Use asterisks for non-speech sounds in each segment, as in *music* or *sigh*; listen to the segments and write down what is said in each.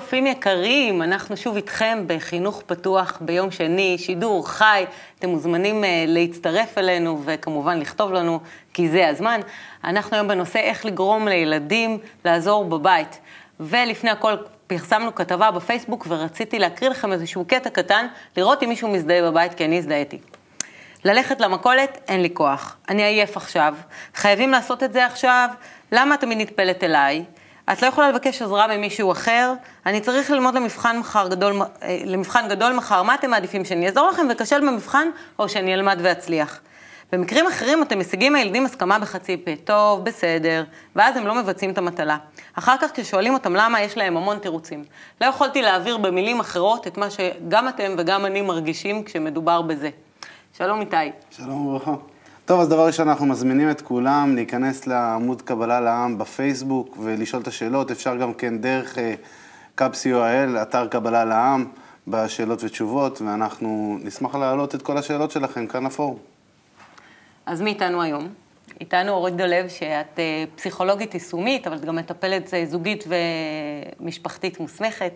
צופים יקרים, אנחנו שוב איתכם בחינוך פתוח ביום שני, שידור חי, אתם מוזמנים uh, להצטרף אלינו וכמובן לכתוב לנו, כי זה הזמן. אנחנו היום בנושא איך לגרום לילדים לעזור בבית. ולפני הכל פרסמנו כתבה בפייסבוק ורציתי להקריא לכם איזשהו קטע קטן, לראות אם מישהו מזדהה בבית, כי אני הזדהיתי. ללכת למכולת, אין לי כוח. אני עייף עכשיו. חייבים לעשות את זה עכשיו. למה תמיד נטפלת אליי? את לא יכולה לבקש עזרה ממישהו אחר, אני צריך ללמוד למבחן, מחר גדול, אה, למבחן גדול מחר, מה אתם מעדיפים, שאני אעזור לכם וכשל במבחן, או שאני אלמד ואצליח? במקרים אחרים אתם משיגים מהילדים הסכמה בחצי פה, טוב, בסדר, ואז הם לא מבצעים את המטלה. אחר כך כששואלים אותם למה, יש להם המון תירוצים. לא יכולתי להעביר במילים אחרות את מה שגם אתם וגם אני מרגישים כשמדובר בזה. שלום איתי. שלום וברכה. טוב, אז דבר ראשון, אנחנו מזמינים את כולם להיכנס לעמוד קבלה לעם בפייסבוק ולשאול את השאלות. אפשר גם כן דרך קאפ co.il, אתר קבלה לעם, בשאלות ותשובות, ואנחנו נשמח להעלות את כל השאלות שלכם כאן לפורום. אז מי איתנו היום? איתנו אורית דולב, שאת אה, פסיכולוגית יישומית, אבל את גם מטפלת אה, זוגית ומשפחתית מוסמכת.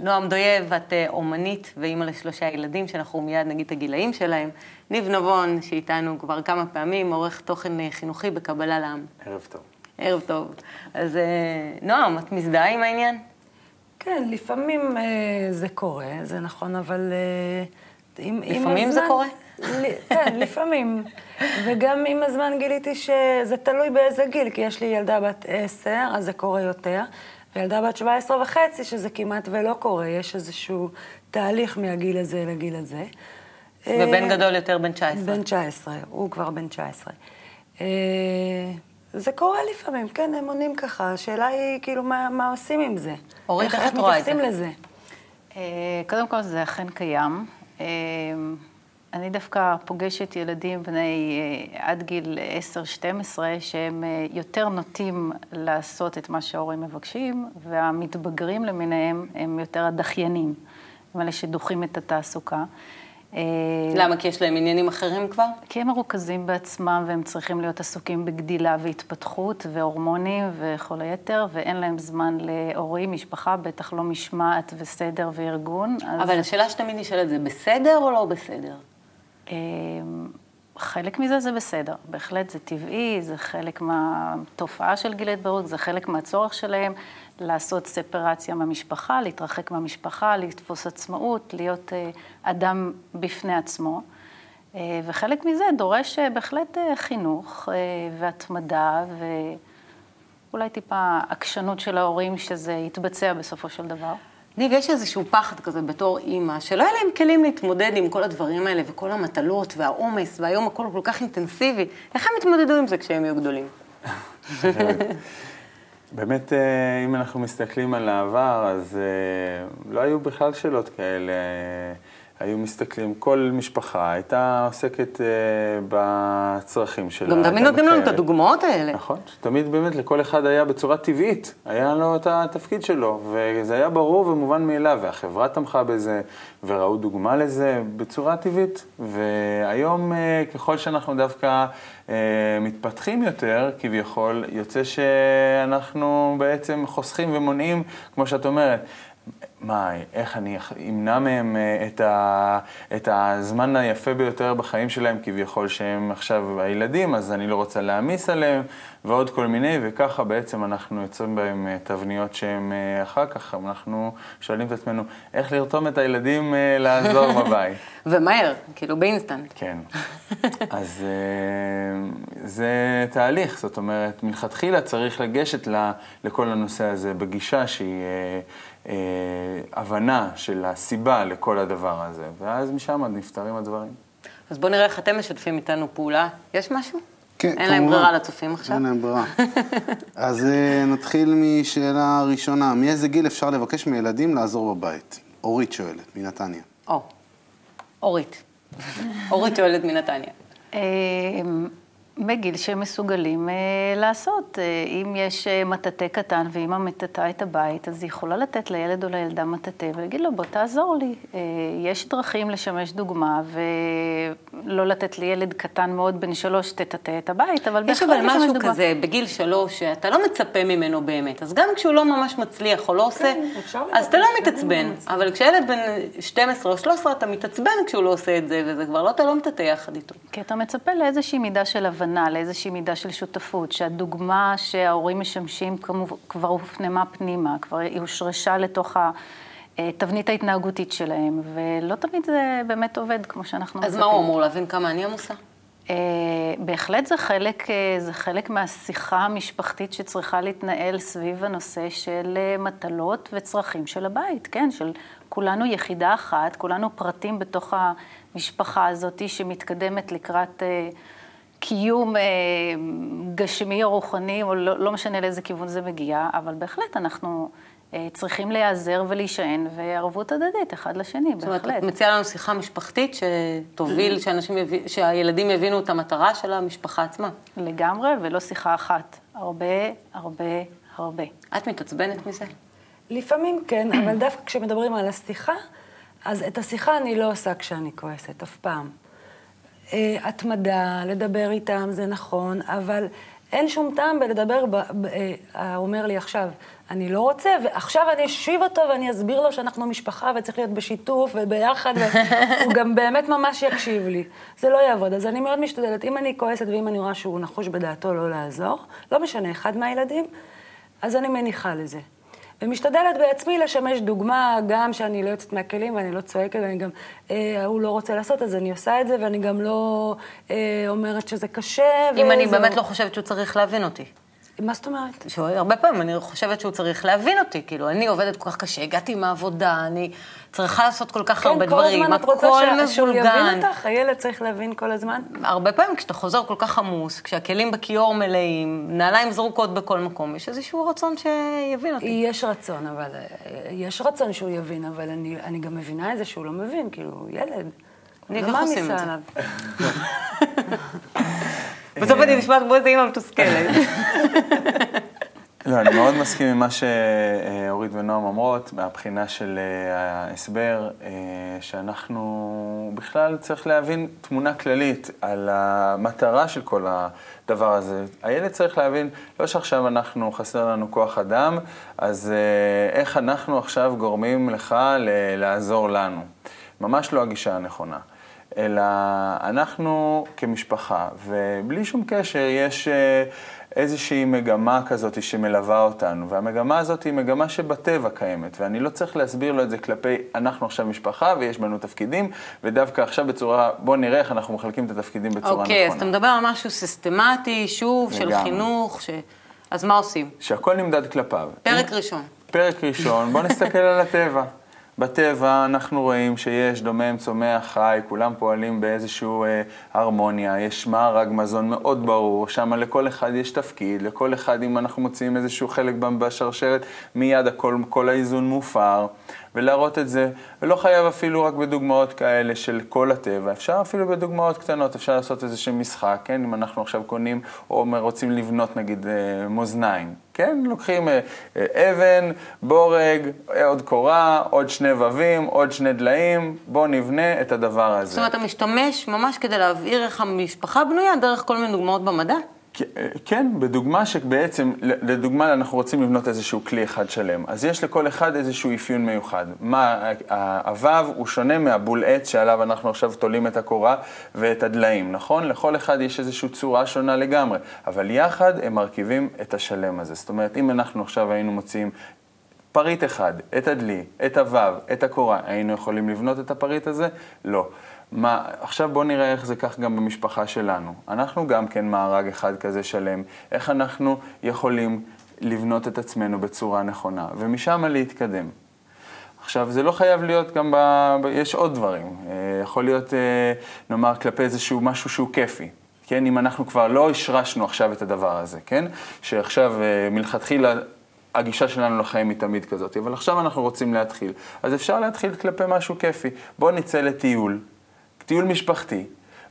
נועם דויב, את אה, אומנית ואימא לשלושה ילדים, שאנחנו מיד נגיד את הגילאים שלהם. ניב נבון, שאיתנו כבר כמה פעמים, עורך תוכן אה, חינוכי בקבלה לעם. ערב טוב. ערב טוב. אז אה, נועם, את מזדהה עם העניין? כן, לפעמים זה קורה, זה נכון, אבל... עם, לפעמים עם הזמן, זה קורה? כן, לפעמים. וגם עם הזמן גיליתי שזה תלוי באיזה גיל, כי יש לי ילדה בת עשר, אז זה קורה יותר. וילדה בת 17 וחצי, שזה כמעט ולא קורה, יש איזשהו תהליך מהגיל הזה לגיל הזה. ובן אה, גדול יותר, בן 19. בן 19, הוא כבר בן 19. אה, זה קורה לפעמים, כן, הם עונים ככה. השאלה היא, כאילו, מה, מה עושים עם זה? אורית, איך את רואה את זה? איך מתייחסים לזה? אה, קודם כל, זה אכן קיים. אני דווקא פוגשת ילדים בני אה, עד גיל 10-12 שהם אה, יותר נוטים לעשות את מה שההורים מבקשים, והמתבגרים למיניהם הם יותר הדחיינים, הם אלה שדוחים את התעסוקה. אה, למה? כי יש להם עניינים אחרים כבר? כי הם מרוכזים בעצמם והם צריכים להיות עסוקים בגדילה והתפתחות והורמונים וכל היתר, ואין להם זמן להורים, משפחה, בטח לא משמעת וסדר וארגון. אבל אז... השאלה שתמיד נשאלת זה בסדר או לא בסדר? אמ, חלק מזה זה בסדר, בהחלט זה טבעי, זה חלק מהתופעה של גיל ההתבגרות, זה חלק מהצורך שלהם לעשות ספרציה מהמשפחה, להתרחק מהמשפחה, לתפוס עצמאות, להיות אה, אדם בפני עצמו. אה, וחלק מזה דורש אה, בהחלט חינוך והתמדה ואולי טיפה עקשנות של ההורים שזה יתבצע בסופו של דבר. ניב, יש איזשהו פחד כזה בתור אימא, שלא יהיה להם כלים להתמודד עם כל הדברים האלה וכל המטלות והעומס, והיום הכל כל כך אינטנסיבי. איך הם יתמודדו עם זה כשהם יהיו גדולים? *laughs* באמת, אה, אם אנחנו מסתכלים על העבר, אז אה, לא היו בכלל שאלות כאלה. היו מסתכלים, כל משפחה הייתה עוסקת אה, בצרכים שלה. גם תמיד נותנים לנו את הדוגמאות האלה. נכון, תמיד באמת לכל אחד היה בצורה טבעית, היה לו את התפקיד שלו, וזה היה ברור ומובן מאליו, והחברה תמכה בזה, וראו דוגמה לזה בצורה טבעית. והיום, אה, ככל שאנחנו דווקא אה, מתפתחים יותר, כביכול, יוצא שאנחנו בעצם חוסכים ומונעים, כמו שאת אומרת. מה, איך אני אמנע מהם אה, את, ה, את הזמן היפה ביותר בחיים שלהם, כביכול שהם עכשיו הילדים, אז אני לא רוצה להעמיס עליהם, ועוד כל מיני, וככה בעצם אנחנו יוצרים בהם אה, תבניות שהם אה, אחר כך, אנחנו שואלים את עצמנו, איך לרתום את הילדים לעזור *laughs* בבית. ומהר, כאילו באינסטנט. כן. *laughs* אז זה תהליך, זאת אומרת, מלכתחילה צריך לגשת לכל הנושא הזה בגישה שהיא... אה, הבנה של הסיבה לכל הדבר הזה, ואז משם נפתרים הדברים. אז בואו נראה איך אתם משתפים איתנו פעולה. יש משהו? כן, אין כמובן. להם ברירה לצופים עכשיו? אין להם ברירה. *laughs* אז אה, נתחיל משאלה ראשונה. מאיזה גיל אפשר לבקש מילדים לעזור בבית? אורית שואלת, מנתניה. או, אורית. אורית שואלת מנתניה. בגיל שהם מסוגלים אה, לעשות. אה, אם יש אה, מטאטא קטן ואימא מטאטאה את הבית, אז היא יכולה לתת לילד או לילדה מטאטא ולהגיד לו, בוא תעזור לי. אה, יש דרכים לשמש דוגמה ולא לתת לילד קטן מאוד בן שלוש תטאטא את הבית, אבל יש בהחלט אבל לשמש משהו דוגמה. כזה בגיל שלוש, שאתה לא מצפה ממנו באמת. אז גם כשהוא לא ממש מצליח או לא עושה, אפשר אז אתה לא מתעצבן. לא מצליח. אבל כשילד בן 12 או 13, אתה מתעצבן כשהוא לא עושה את זה, וזה כבר לא, אתה לא מטאטא יחד איתו. כי אתה מצפה לאיזושהי מידה של הבנה, לאיזושהי מידה של שותפות, שהדוגמה שההורים משמשים כבר הופנמה פנימה, כבר היא הושרשה לתוך התבנית ההתנהגותית שלהם, ולא תמיד זה באמת עובד כמו שאנחנו אז מה הוא אמור להבין כמה אני עמוסה? אה, בהחלט זה חלק, אה, זה חלק מהשיחה המשפחתית שצריכה להתנהל סביב הנושא של אה, מטלות וצרכים של הבית, כן? של כולנו יחידה אחת, כולנו פרטים בתוך המשפחה הזאת שמתקדמת לקראת אה, קיום אה, גשמי או רוחני, או לא, לא משנה לאיזה כיוון זה מגיע, אבל בהחלט אנחנו אה, צריכים להיעזר ולהישען, וערבות הדדית אחד לשני, זאת אומרת, בהחלט. את מציעה לנו שיחה משפחתית שתוביל, *clears throat* שאנשים יבין, שהילדים יבינו את המטרה של המשפחה עצמה. לגמרי, ולא שיחה אחת. הרבה, הרבה, הרבה. את מתעצבנת מזה? לפעמים כן, אבל דווקא כשמדברים על השיחה, אז את השיחה אני לא עושה כשאני כועסת, אף פעם. אה, התמדה, לדבר איתם, זה נכון, אבל אין שום טעם בלדבר, ב, ב, אה, אומר לי עכשיו, אני לא רוצה, ועכשיו אני אשיב אותו ואני אסביר לו שאנחנו משפחה וצריך להיות בשיתוף וביחד, והוא *laughs* גם באמת ממש יקשיב לי. זה לא יעבוד, אז אני מאוד משתדלת, אם אני כועסת ואם אני רואה שהוא נחוש בדעתו לא לעזור, לא משנה, אחד מהילדים, אז אני מניחה לזה. ומשתדלת בעצמי לשמש דוגמה, גם שאני לא יוצאת מהכלים ואני לא צועקת ואני גם, אה, הוא לא רוצה לעשות, אז אני עושה את זה ואני גם לא אה, אומרת שזה קשה. אם אני. באמת לא חושבת שהוא צריך להבין אותי. מה זאת אומרת? שהרבה פעמים אני חושבת שהוא צריך להבין אותי, כאילו, אני עובדת כל כך קשה, הגעתי מהעבודה, אני צריכה לעשות כל כך הרבה כן, כל דברים, הזמן את רוצה הכל שה- שהוא יבין מבולגן. אותך? הילד צריך להבין כל הזמן? הרבה פעמים כשאתה חוזר כל כך עמוס, כשהכלים בכיור מלאים, נעליים זרוקות בכל מקום, יש איזשהו רצון שיבין אותי. יש רצון, אבל... אה, יש רצון שהוא יבין, אבל אני, אני גם מבינה את זה שהוא לא מבין, כאילו, ילד. אני לא איך עושים את זה? *laughs* בסוף אני נשמעת כמו איזה אימא מתוסכלת. לא, אני מאוד מסכים עם מה שאורית ונועם אומרות, מהבחינה של אה, ההסבר, אה, שאנחנו בכלל צריך להבין תמונה כללית על המטרה של כל הדבר הזה. הילד צריך להבין, לא שעכשיו אנחנו, חסר לנו כוח אדם, אז אה, איך אנחנו עכשיו גורמים לך לעזור לנו. ממש לא הגישה הנכונה. אלא אנחנו כמשפחה, ובלי שום קשר יש אה, איזושהי מגמה כזאת שמלווה אותנו, והמגמה הזאת היא מגמה שבטבע קיימת, ואני לא צריך להסביר לו את זה כלפי אנחנו עכשיו משפחה ויש בנו תפקידים, ודווקא עכשיו בצורה, בוא נראה איך אנחנו מחלקים את התפקידים בצורה נכונה. אוקיי, אז אתה מדבר על משהו סיסטמטי, שוב, של לגמרי. חינוך, ש... אז מה עושים? שהכל נמדד כלפיו. פרק ראשון. פרק ראשון, בואו נסתכל על הטבע. בטבע אנחנו רואים שיש דומם, צומח, חי, כולם פועלים באיזושהי אה, הרמוניה, יש מארג מזון מאוד ברור, שם לכל אחד יש תפקיד, לכל אחד אם אנחנו מוציאים איזשהו חלק בשרשרת, מיד הכל, כל האיזון מופר, ולהראות את זה, ולא חייב אפילו רק בדוגמאות כאלה של כל הטבע, אפשר אפילו בדוגמאות קטנות, אפשר לעשות איזשהו משחק, כן, אם אנחנו עכשיו קונים או רוצים לבנות נגיד אה, מאזניים. כן, לוקחים אה, אה, אבן, בורג, עוד קורה, עוד שני ווים, עוד שני דליים, בואו נבנה את הדבר הזה. זאת אומרת, אתה משתמש ממש כדי להבהיר איך המשפחה בנויה דרך כל מיני דוגמאות במדע? כן, בדוגמה שבעצם, לדוגמה אנחנו רוצים לבנות איזשהו כלי אחד שלם, אז יש לכל אחד איזשהו אפיון מיוחד. מה, הוו הוא שונה מהבול עץ שעליו אנחנו עכשיו תולים את הקורה ואת הדליים, נכון? לכל אחד יש איזושהי צורה שונה לגמרי, אבל יחד הם מרכיבים את השלם הזה. זאת אומרת, אם אנחנו עכשיו היינו מוציאים פריט אחד, את הדלי, את הוו, את הקורה, היינו יכולים לבנות את הפריט הזה? לא. מה, עכשיו בואו נראה איך זה כך גם במשפחה שלנו. אנחנו גם כן מארג אחד כזה שלם, איך אנחנו יכולים לבנות את עצמנו בצורה נכונה, ומשם להתקדם. עכשיו, זה לא חייב להיות גם ב... יש עוד דברים. אה, יכול להיות, אה, נאמר, כלפי איזשהו משהו שהוא כיפי. כן, אם אנחנו כבר לא השרשנו עכשיו את הדבר הזה, כן? שעכשיו אה, מלכתחילה הגישה שלנו לחיים היא תמיד כזאת, אבל עכשיו אנחנו רוצים להתחיל. אז אפשר להתחיל כלפי משהו כיפי. בואו נצא לטיול, טיול משפחתי,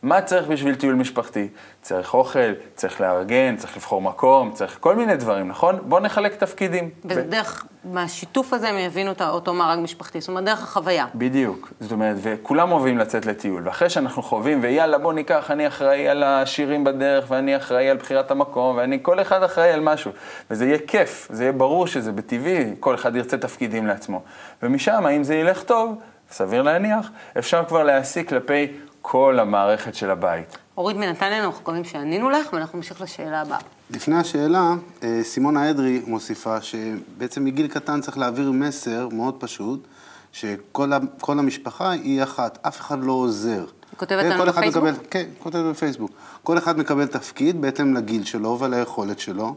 מה צריך בשביל טיול משפחתי? צריך אוכל, צריך לארגן, צריך לבחור מקום, צריך כל מיני דברים, נכון? בואו נחלק תפקידים. וזה דרך, מהשיתוף הזה הם יבינו את אותו מארג משפחתי, זאת אומרת, דרך החוויה. בדיוק, זאת אומרת, וכולם אוהבים לצאת לטיול, ואחרי שאנחנו חווים, ויאללה, בוא ניקח, אני אחראי על השירים בדרך, ואני אחראי על בחירת המקום, ואני, כל אחד אחראי על משהו. וזה יהיה כיף, זה יהיה ברור שזה בטבעי, כל אחד ירצה תפקידים לעצמו. ומשם, אם זה ילך טוב, סביר להניח, אפשר כבר להסיק כלפי כל המערכת של הבית. אורית מנתניה, אנחנו מקווים שענינו לך, ואנחנו נמשיך לשאלה הבאה. לפני השאלה, אה, סימונה אדרי מוסיפה שבעצם מגיל קטן צריך להעביר מסר מאוד פשוט, שכל המשפחה היא אחת, אף אחד לא עוזר. היא כותבת לנו כל אחד בפייסבוק? מקבל, כן, היא כותבת בפייסבוק. כל אחד מקבל תפקיד בהתאם לגיל שלו וליכולת שלו,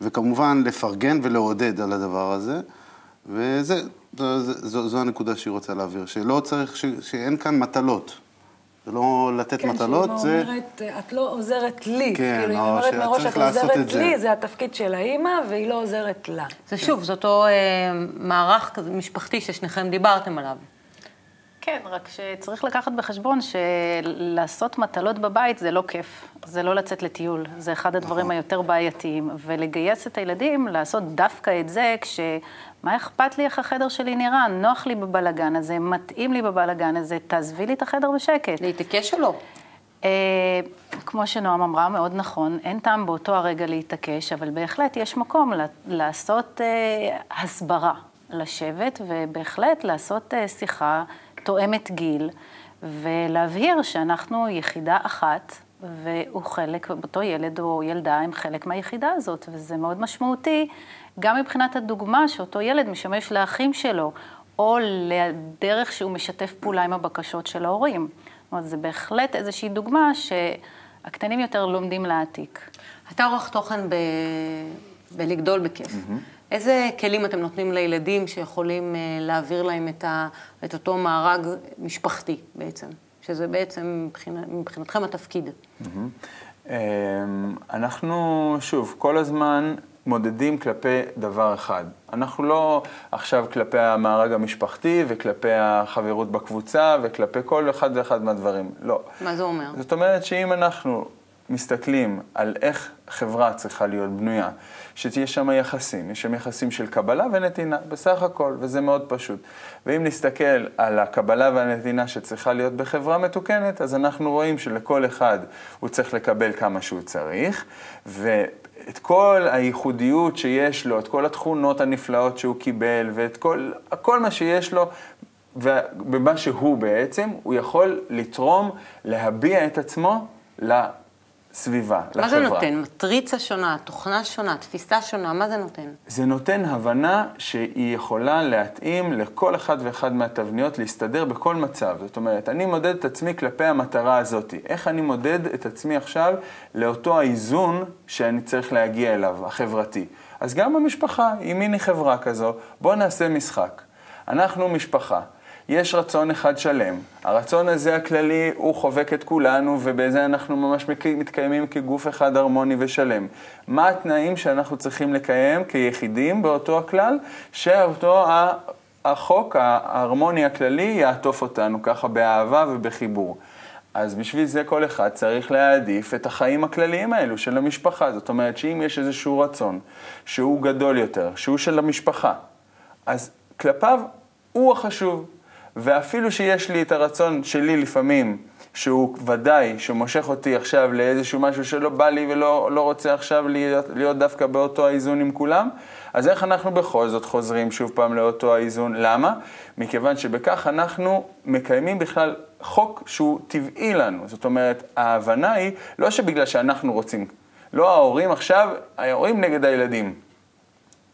וכמובן לפרגן ולעודד על הדבר הזה, וזה, זו, זו, זו הנקודה שהיא רוצה להעביר, שלא צריך, ש, שאין כאן מטלות. זה לא לתת מטלות, כן, זה... שהיא אומרת, את לא עוזרת לי. כן, כאילו, היא או אומרת שאת מראש, את עוזרת את זה. לי, זה התפקיד של האימא, והיא לא עוזרת לה. זה שוב, זה אותו אה, מערך כזה משפחתי ששניכם דיברתם עליו. כן, רק שצריך לקחת בחשבון שלעשות מטלות בבית זה לא כיף, זה לא לצאת לטיול, זה אחד הדברים היותר בעייתיים, ולגייס את הילדים לעשות דווקא את זה כש... מה אכפת לי איך החדר שלי נראה? נוח לי בבלגן הזה, מתאים לי בבלגן הזה, תעזבי לי את החדר בשקט. להתעקש או לא? אה, כמו שנועם אמרה, מאוד נכון, אין טעם באותו הרגע להתעקש, אבל בהחלט יש מקום לעשות אה, הסברה, לשבת ובהחלט לעשות אה, שיחה תואמת גיל, ולהבהיר שאנחנו יחידה אחת, והוא חלק, אותו ילד או ילדה הם חלק מהיחידה הזאת, וזה מאוד משמעותי, גם מבחינת הדוגמה שאותו ילד משמש לאחים שלו, או לדרך שהוא משתף פעולה עם הבקשות של ההורים. זאת אומרת, זה בהחלט איזושהי דוגמה שהקטנים יותר לומדים להעתיק. אתה עורך תוכן ב... בלגדול בכיף. איזה כלים אתם נותנים לילדים שיכולים אה, להעביר להם את, ה... את אותו מארג משפחתי בעצם? שזה בעצם מבחינת, מבחינתכם התפקיד. אמ, אנחנו, שוב, כל הזמן מודדים כלפי דבר אחד. אנחנו לא עכשיו כלפי המארג המשפחתי וכלפי החברות בקבוצה וכלפי כל אחד ואחד מהדברים. לא. מה זה אומר? זאת אומרת שאם אנחנו מסתכלים על איך חברה צריכה להיות בנויה, שתהיה שם יחסים, יש שם יחסים של קבלה ונתינה, בסך הכל, וזה מאוד פשוט. ואם נסתכל על הקבלה והנתינה שצריכה להיות בחברה מתוקנת, אז אנחנו רואים שלכל אחד הוא צריך לקבל כמה שהוא צריך, ואת כל הייחודיות שיש לו, את כל התכונות הנפלאות שהוא קיבל, ואת כל, כל מה שיש לו, ובמה שהוא בעצם, הוא יכול לתרום, להביע את עצמו לסביבה, לחברה. מה זה נותן? מטריצה שונה, תוכנה שונה, תפיסה שונה, מה זה נותן? זה נותן הבנה שהיא יכולה להתאים לכל אחד ואחד מהתבניות, להסתדר בכל מצב. זאת אומרת, אני מודד את עצמי כלפי המטרה הזאת. איך אני מודד את עצמי עכשיו לאותו האיזון שאני צריך להגיע אליו, החברתי. אז גם במשפחה, אם הנה חברה כזו, בואו נעשה משחק. אנחנו משפחה. יש רצון אחד שלם. הרצון הזה הכללי הוא חובק את כולנו, ובזה אנחנו ממש מתקיימים כגוף אחד הרמוני ושלם. מה התנאים שאנחנו צריכים לקיים כיחידים באותו הכלל? שאותו החוק ההרמוני הכללי יעטוף אותנו ככה באהבה ובחיבור. אז בשביל זה כל אחד צריך להעדיף את החיים הכלליים האלו של המשפחה. זאת אומרת שאם יש איזשהו רצון שהוא גדול יותר, שהוא של המשפחה, אז כלפיו הוא החשוב. ואפילו שיש לי את הרצון שלי לפעמים, שהוא ודאי, שמושך אותי עכשיו לאיזשהו משהו שלא בא לי ולא לא רוצה עכשיו להיות, להיות דווקא באותו האיזון עם כולם, אז איך אנחנו בכל זאת חוזרים שוב פעם לאותו האיזון? למה? מכיוון שבכך אנחנו מקיימים בכלל חוק שהוא טבעי לנו. זאת אומרת, ההבנה היא לא שבגלל שאנחנו רוצים, לא ההורים עכשיו, ההורים נגד הילדים,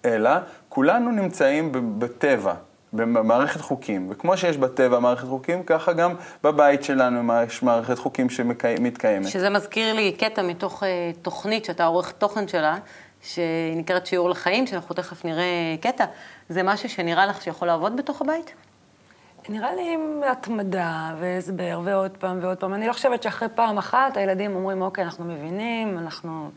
אלא כולנו נמצאים בטבע. במערכת חוקים, וכמו שיש בטבע מערכת חוקים, ככה גם בבית שלנו יש מערכת חוקים שמתקיימת. שזה מזכיר לי קטע מתוך uh, תוכנית שאתה עורך תוכן שלה, שהיא נקראת שיעור לחיים, שאנחנו תכף נראה קטע. זה משהו שנראה לך שיכול לעבוד בתוך הבית? נראה לי עם התמדה והסבר ועוד פעם ועוד פעם. אני לא חושבת שאחרי פעם אחת הילדים אומרים, אוקיי, אנחנו מבינים, אנחנו...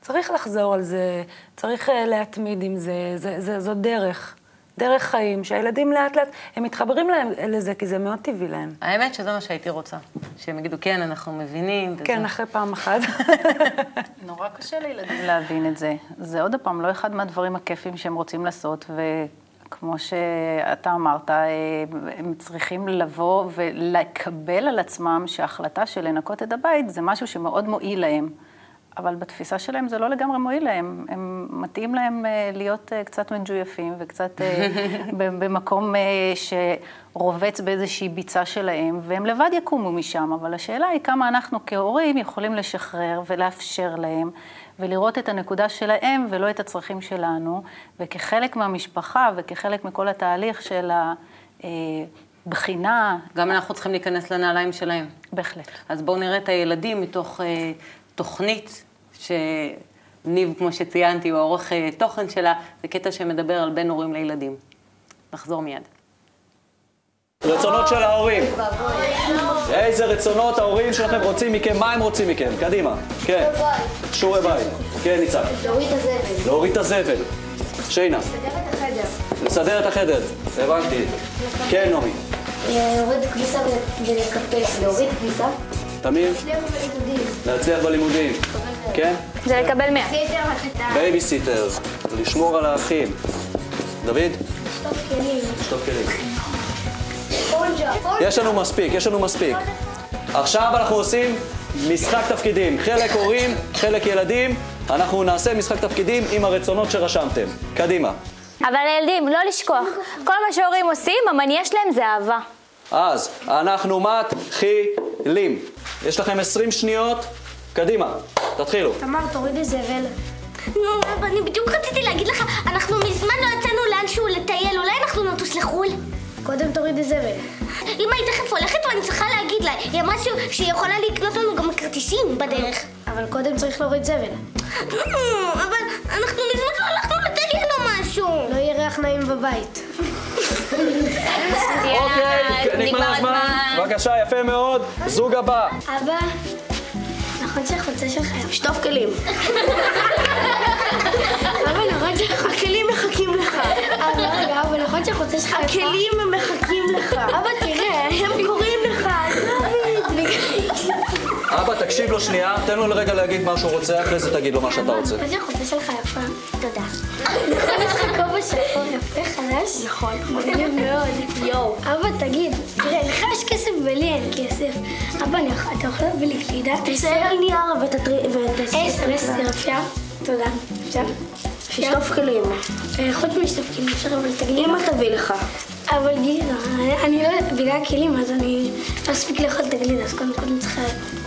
צריך לחזור על זה, צריך uh, להתמיד עם זה, זה, זה זו דרך. דרך חיים, שהילדים לאט לאט, הם מתחברים להם, לזה, כי זה מאוד טבעי להם. האמת שזה מה שהייתי רוצה. שהם יגידו, כן, אנחנו מבינים. וזה. כן, אחרי פעם אחת. *laughs* נורא קשה לילדים להבין את זה. זה עוד פעם לא אחד מהדברים הכיפים שהם רוצים לעשות, וכמו שאתה אמרת, אה, הם צריכים לבוא ולקבל על עצמם שההחלטה של לנקות את הבית זה משהו שמאוד מועיל להם. אבל בתפיסה שלהם זה לא לגמרי מועיל להם. הם מתאים להם אה, להיות אה, קצת מג'ויפים וקצת *laughs* במקום שרובץ באיזושהי ביצה שלהם, והם לבד יקומו משם. אבל השאלה היא כמה אנחנו כהורים יכולים לשחרר ולאפשר להם. ולראות את הנקודה שלהם ולא את הצרכים שלנו, וכחלק מהמשפחה וכחלק מכל התהליך של הבחינה. גם אנחנו צריכים להיכנס לנעליים שלהם. בהחלט. אז בואו נראה את הילדים מתוך אה, תוכנית שניב, כמו שציינתי, הוא העורך אה, תוכן שלה, זה קטע שמדבר על בין הורים לילדים. נחזור מיד. רצונות של ההורים. איזה רצונות ההורים שלכם רוצים מכם? מה הם רוצים מכם? קדימה. כן. שיעורי בית. כן, ניצן. להוריד את הזבל. להוריד את הזבל. שיינה. לסדר את החדר. לסדר את החדר. הבנתי. כן, נעמי. להוריד כביסה ולקפל. להוריד כביסה. תמיר? להצליח בלימודים. כן? זה לקבל 100. בייביסיטר. לשמור על האחים. דוד? לשטוף כלים. לשטוף כלים. יש לנו מספיק, יש לנו מספיק. עכשיו אנחנו עושים משחק תפקידים. חלק הורים, חלק ילדים. אנחנו נעשה משחק תפקידים עם הרצונות שרשמתם. קדימה. אבל הילדים, לא לשכוח, כל מה שהורים עושים, המניע שלהם זה אהבה. אז אנחנו מתחילים. יש לכם 20 שניות, קדימה, תתחילו. תמר, תורידי זבל. נו, אבא, אני בדיוק רציתי להגיד לך, אנחנו מזמן לא יצאנו לאנשהו לטייל, אולי אנחנו נטוס לחו"ל? קודם תורידי זבל. אמא היא תכף הולכת ואני צריכה להגיד לה, היא אמרה שהיא יכולה לקנות לנו גם כרטיסים בדרך. אבל קודם צריך להוריד זבל. אבל אנחנו מזמן לא הלכנו משהו. לא יהיה ריח נעים בבית. אוקיי, נגמר הזמן. בבקשה, יפה מאוד. זוג הבא. אבא, נכון שהחולצה שלך... שטוף כלים. *laughs* אבא, נכון שהכלים מחכים לך. אבא, רגע, אבא, נכון שהחולצה שלך... הכלים מחכים לך. אבא, תראה, הם קוראים לך, דוד. אבא, תקשיב לו שנייה, תן לו לרגע להגיד מה שהוא רוצה, אחרי זה תגיד לו מה שאתה רוצה. נכון שהחולצה שלך יפה. תודה. נכון, יש לך כובע שחור יפה חדש? נכון. מגניב מאוד. יואו. אבא, תגיד, תראה, לך יש כסף ולי אין כסף. אבא, אתה יכול להביא לי גלידה? תצייר על נייר ותעשה... עשר, אפשר? תודה. אפשר? לשטוף כלים. חוץ משטוף כלים, אפשר אבל תגיד... אמא תביא לך. אבל גילה, אני לא יודעת, בגלל הכלים, אז אני לא אספיק לאכול את הגלידה, אז קודם כל אני צריכה...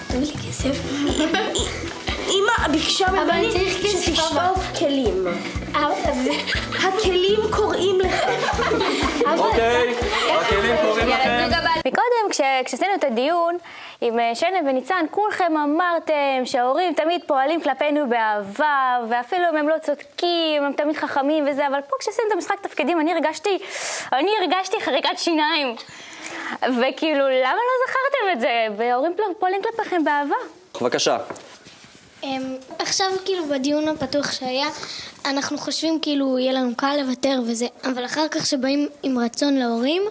תביא לי כסף. אמא ביקשה ממני שתשטוף כלים. הכלים קוראים לך. אוקיי, הכלים קוראים לכם. מקודם, כש- כשעשינו את הדיון עם אה, שנה וניצן, כולכם אמרתם שההורים תמיד פועלים כלפינו באהבה, ואפילו אם הם לא צודקים, הם תמיד חכמים וזה, אבל פה כשעשינו את המשחק תפקידים, אני הרגשתי, אני הרגשתי חריקת שיניים. וכאילו, למה לא זכרתם את זה? וההורים פועלים כלפיכם באהבה. בבקשה. אמ, עכשיו כאילו בדיון הפתוח שהיה, אנחנו חושבים כאילו יהיה לנו קל לוותר וזה, אבל אחר כך שבאים עם רצון להורים,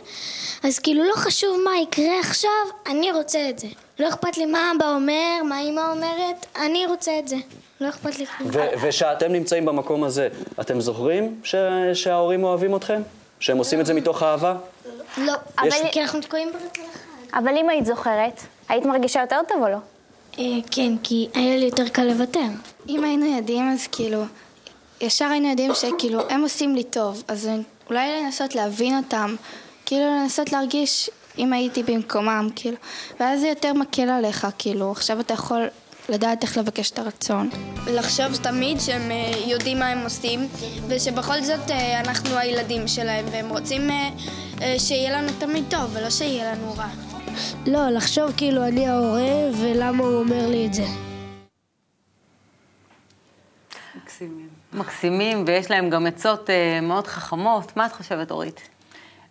אז כאילו לא חשוב מה יקרה עכשיו, אני רוצה את זה. לא אכפת לי מה אבא אומר, מה אמא אומרת, אני רוצה את זה. לא אכפת לי כלום. ושאתם נמצאים במקום הזה, אתם זוכרים ש- שההורים אוהבים אתכם? שהם עושים את זה מתוך אהבה? לא, אבל- אבל כי אנחנו תקועים ברצון אחד. אבל אם היית זוכרת, היית מרגישה יותר טוב או לא? אה, כן, כי היה לי יותר קל לוותר. אם היינו יודעים, אז כאילו, ישר היינו יודעים שכאילו, הם עושים לי טוב, אז אולי לנסות להבין אותם, כאילו לנסות להרגיש אם הייתי במקומם, כאילו, ואז זה יותר מקל עליך, כאילו, עכשיו אתה יכול לדעת איך לבקש את הרצון. לחשוב תמיד שהם אה, יודעים מה הם עושים, ושבכל זאת אה, אנחנו הילדים שלהם, והם רוצים שיהיה לנו תמיד טוב, ולא שיהיה לנו רע. לא, לחשוב כאילו אני ההורה, ולמה הוא אומר לי את זה. מקסימים. מקסימים, ויש להם גם עצות אה, מאוד חכמות. מה את חושבת, אורית?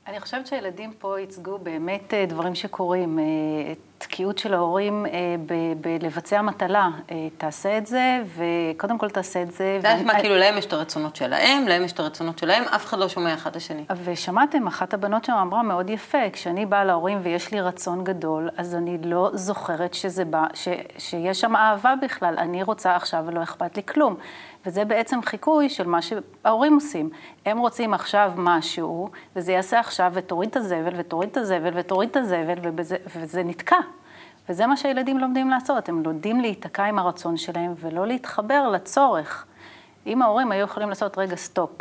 אני חושבת שהילדים פה ייצגו באמת אה, דברים שקורים. התקיעות של ההורים אה, בלבצע מטלה. אה, תעשה את זה, וקודם כל תעשה את זה. זה נשמע כאילו להם יש את הרצונות שלהם, להם יש את הרצונות שלהם, אף אחד לא שומע אחד את השני. ושמעתם, אחת הבנות שם אמרה מאוד יפה, כשאני באה להורים ויש לי רצון גדול, אז אני לא זוכרת שזה בא, ש, שיש שם אהבה בכלל, אני רוצה עכשיו ולא אכפת לי כלום. וזה בעצם חיקוי של מה שההורים עושים. הם רוצים עכשיו משהו, וזה יעשה עכשיו, ותוריד את הזבל, ותוריד את הזבל, ותוריד את הזבל, ובזה, וזה נתקע. וזה מה שהילדים לומדים לעשות, הם לומדים להיתקע עם הרצון שלהם ולא להתחבר לצורך. אם ההורים היו יכולים לעשות רגע סטופ,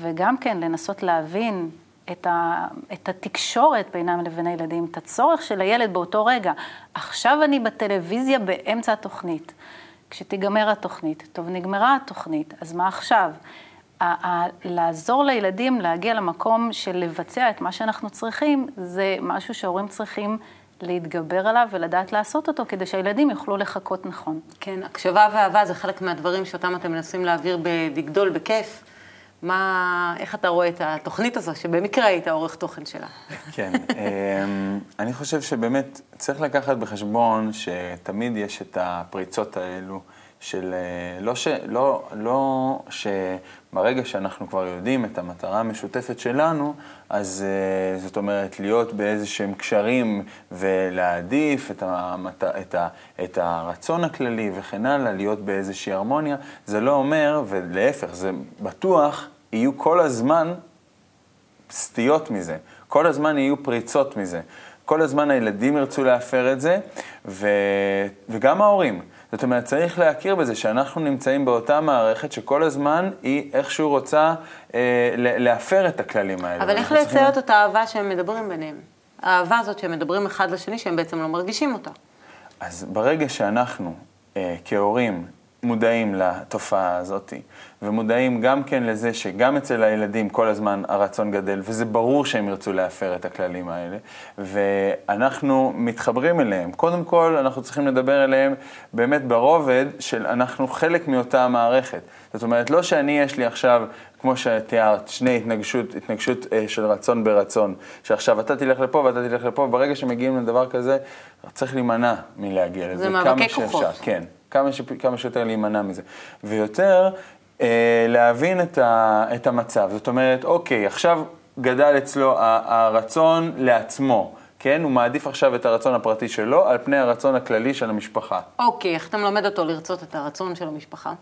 וגם כן לנסות להבין את, ה, את התקשורת בינם לבין הילדים, את הצורך של הילד באותו רגע. עכשיו אני בטלוויזיה באמצע התוכנית. כשתיגמר התוכנית, טוב, נגמרה התוכנית, אז מה עכשיו? ה- ה- לעזור לילדים להגיע למקום של לבצע את מה שאנחנו צריכים, זה משהו שההורים צריכים להתגבר עליו ולדעת לעשות אותו, כדי שהילדים יוכלו לחכות נכון. כן, הקשבה ואהבה זה חלק מהדברים שאותם אתם מנסים להעביר בלגדול, בכיף. מה, איך אתה רואה את התוכנית הזו, שבמקרה היית עורך תוכן שלה? כן, אמ, אני חושב שבאמת צריך לקחת בחשבון שתמיד יש את הפריצות האלו של אה, לא, ש, לא, לא שברגע שאנחנו כבר יודעים את המטרה המשותפת שלנו, אז אה, זאת אומרת להיות באיזה שהם קשרים ולהעדיף את, המת, את, ה, את הרצון הכללי וכן הלאה, להיות באיזושהי הרמוניה, זה לא אומר, ולהפך, זה בטוח, יהיו כל הזמן סטיות מזה, כל הזמן יהיו פריצות מזה. כל הזמן הילדים ירצו להפר את זה, ו... וגם ההורים. זאת אומרת, צריך להכיר בזה שאנחנו נמצאים באותה מערכת שכל הזמן היא איכשהו רוצה אה, להפר את הכללים האלה. אבל איך לייצר צריכים... את אותה אהבה שהם מדברים ביניהם? האהבה הזאת שהם מדברים אחד לשני, שהם בעצם לא מרגישים אותה. אז ברגע שאנחנו, אה, כהורים, מודעים לתופעה הזאת, ומודעים גם כן לזה שגם אצל הילדים כל הזמן הרצון גדל, וזה ברור שהם ירצו להפר את הכללים האלה, ואנחנו מתחברים אליהם. קודם כל, אנחנו צריכים לדבר אליהם באמת ברובד של אנחנו חלק מאותה המערכת. זאת אומרת, לא שאני, יש לי עכשיו, כמו שתיארת, שני התנגשות, התנגשות אה, של רצון ברצון, שעכשיו אתה תלך לפה ואתה תלך לפה, ברגע שמגיעים לדבר כזה, צריך להימנע מלהגיע לזה. זה מאבקי כוחות. כן. כמה, ש, כמה שיותר להימנע מזה. ויותר, אה, להבין את, ה, את המצב. זאת אומרת, אוקיי, עכשיו גדל אצלו הרצון לעצמו. כן, הוא מעדיף עכשיו את הרצון הפרטי שלו על פני הרצון הכללי של המשפחה. אוקיי, איך אתה מלמד אותו לרצות את הרצון של המשפחה?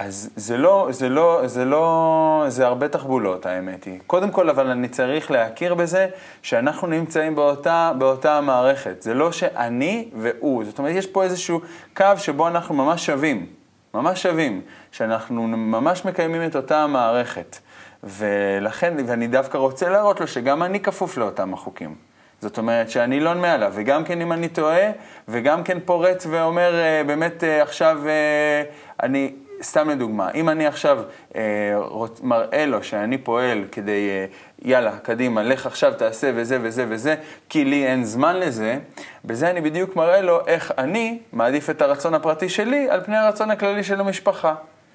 אז זה לא, זה לא, זה לא, זה הרבה תחבולות, האמת היא. קודם כל, אבל אני צריך להכיר בזה שאנחנו נמצאים באותה, באותה מערכת. זה לא שאני והוא. זאת אומרת, יש פה איזשהו קו שבו אנחנו ממש שווים. ממש שווים. שאנחנו ממש מקיימים את אותה המערכת. ולכן, ואני דווקא רוצה להראות לו שגם אני כפוף לאותם החוקים. זאת אומרת שאני לא מעליו, וגם כן אם אני טועה, וגם כן פורץ ואומר, אה, באמת אה, עכשיו אה, אני... סתם לדוגמה, אם אני עכשיו אה, רוצ, מראה לו שאני פועל כדי, אה, יאללה, קדימה, לך עכשיו תעשה וזה וזה וזה, כי לי אין זמן לזה, בזה אני בדיוק מראה לו איך אני מעדיף את הרצון הפרטי שלי על פני הרצון הכללי של המשפחה.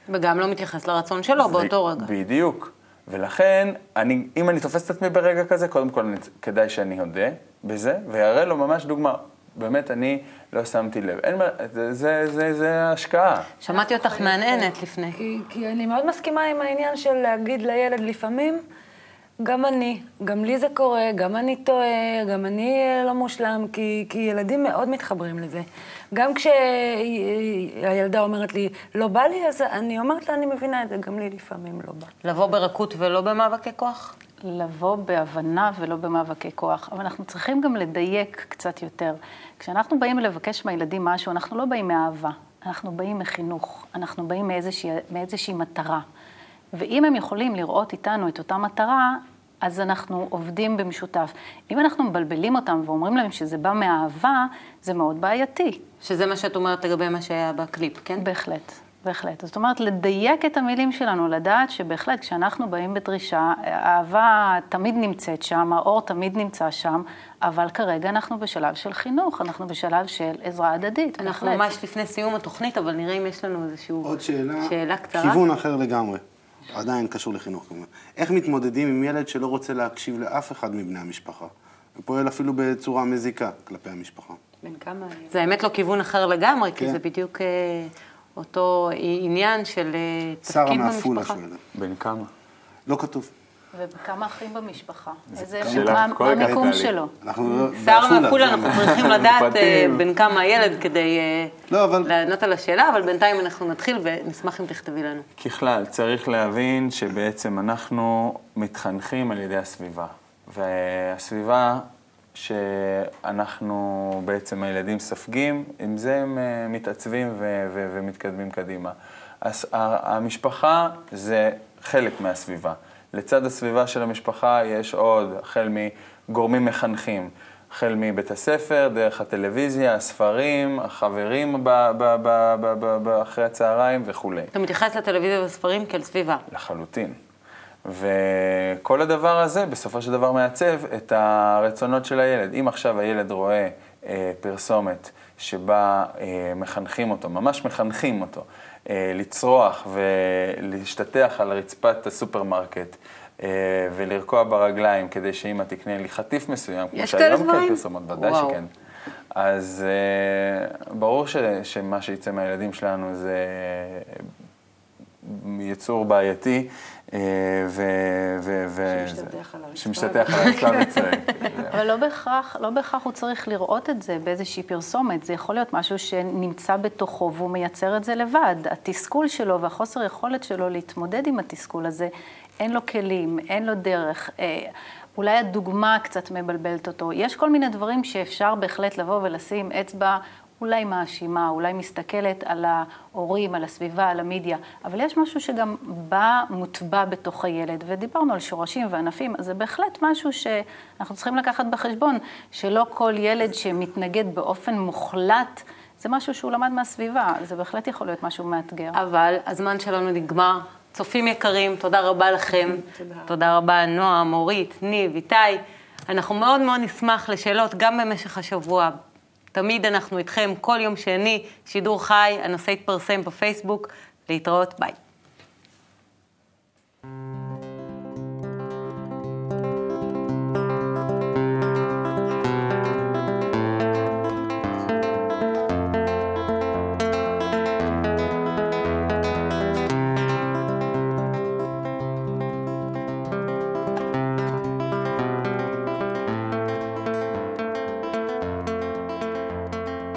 וגם לא מתייחס לרצון שלו באותו רגע. בדיוק. ולכן, אני, אם אני תופס את עצמי ברגע כזה, קודם כל כדאי שאני אודה בזה, ויראה לו ממש דוגמה. באמת, אני לא שמתי לב. אין מה, זה, זה, זה, זה השקעה. שמעתי אותך מהנהנת לפני. כי, כי אני מאוד מסכימה עם העניין של להגיד לילד לפעמים, גם אני, גם לי זה קורה, גם אני טועה, גם אני לא מושלם, כי, כי ילדים מאוד מתחברים לזה. גם כשהילדה אומרת לי, לא בא לי, אז אני אומרת לה, אני מבינה את זה, גם לי לפעמים לא בא. לבוא ברכות ולא במאבקי כוח? לבוא בהבנה ולא במאבקי כוח, אבל אנחנו צריכים גם לדייק קצת יותר. כשאנחנו באים לבקש מהילדים משהו, אנחנו לא באים מאהבה, אנחנו באים מחינוך, אנחנו באים מאיזושהי, מאיזושהי מטרה. ואם הם יכולים לראות איתנו את אותה מטרה, אז אנחנו עובדים במשותף. אם אנחנו מבלבלים אותם ואומרים להם שזה בא מאהבה, זה מאוד בעייתי. שזה מה שאת אומרת לגבי מה שהיה בקליפ, כן? בהחלט. בהחלט. זאת אומרת, לדייק את המילים שלנו, לדעת שבהחלט כשאנחנו באים בדרישה, האהבה תמיד נמצאת שם, האור תמיד נמצא שם, אבל כרגע אנחנו בשלב של חינוך, אנחנו בשלב של עזרה הדדית. אנחנו בהחלט. ממש לפני סיום התוכנית, אבל נראה אם יש לנו איזושהי עוד שאלה, שאלה קצרה. כיוון אחר לגמרי, עדיין קשור לחינוך כמובן. איך מתמודדים עם ילד שלא רוצה להקשיב לאף אחד מבני המשפחה? ופועל אפילו בצורה מזיקה כלפי המשפחה. בן כמה... זה האמת לא כיוון אחר לגמרי, כי כן. זה בדיוק אה, אותו עניין של אה, שרה תפקיד מעפולה במשפחה. שואלת. בן כמה? לא כתוב. וכמה אחים במשפחה? איזה, מה המיקום. שלו? שר מעפולה, כן. אנחנו צריכים לדעת אה. *laughs* בן כמה הילד כדי אה, לא. לענות על השאלה, אבל בינתיים אנחנו נתחיל ונשמח אם תכתבי לנו. ככלל, צריך להבין שבעצם אנחנו מתחנכים על ידי הסביבה. והסביבה שאנחנו, בעצם הילדים ספגים, עם זה הם אה, מתעצבים ו- ו- ומתקדמים קדימה. אז המשפחה זה חלק מהסביבה. לצד הסביבה של המשפחה יש עוד, החל מגורמים מחנכים. החל מבית הספר, דרך הטלוויזיה, הספרים, החברים ב- ב- ב- אחרי הצהריים וכולי. אתה מתייחס לטלוויזיה והספרים כאל סביבה. לחלוטין. וכל הדבר הזה בסופו של דבר מעצב את הרצונות של הילד. אם עכשיו הילד רואה אה, פרסומת שבה אה, מחנכים אותו, ממש מחנכים אותו, אה, לצרוח ולהשתטח על רצפת הסופרמרקט אה, ולרקוע ברגליים כדי שאמא תקנה לי חטיף מסוים, כמו שהיום כן? פרסומות, ודאי. שכן. אז אה, ברור ש, שמה שיצא מהילדים שלנו זה יצור בעייתי, אה. ו, ו שמשתטח על הרצפה. שמשתטח על הרצפה וצועק. אבל לא בהכרח, לא בהכרח הוא צריך לראות את זה באיזושהי פרסומת. זה יכול להיות משהו שנמצא בתוכו והוא מייצר את זה לבד. התסכול שלו והחוסר יכולת שלו להתמודד עם התסכול הזה, אין לו כלים, אין לו דרך. אה, אולי הדוגמה קצת מבלבלת אותו. יש כל מיני דברים שאפשר בהחלט לבוא ולשים אצבע אולי מאשימה, אולי מסתכלת על ההורים, על הסביבה, על המדיה, אבל יש משהו שגם בא, מוטבע בתוך הילד, ודיברנו על שורשים וענפים, אז זה בהחלט משהו שאנחנו צריכים לקחת בחשבון, שלא כל ילד שמתנגד באופן מוחלט, זה משהו שהוא למד מהסביבה, זה בהחלט יכול להיות משהו מאתגר. אבל הזמן שלנו נגמר. צופים יקרים, תודה רבה לכם. *laughs* תודה. תודה רבה, נועם, אורית, ניב, איתי. אנחנו מאוד מאוד נשמח לשאלות גם במשך השבוע. תמיד אנחנו איתכם, כל יום שני, שידור חי, הנושא יתפרסם בפייסבוק. להתראות, ביי.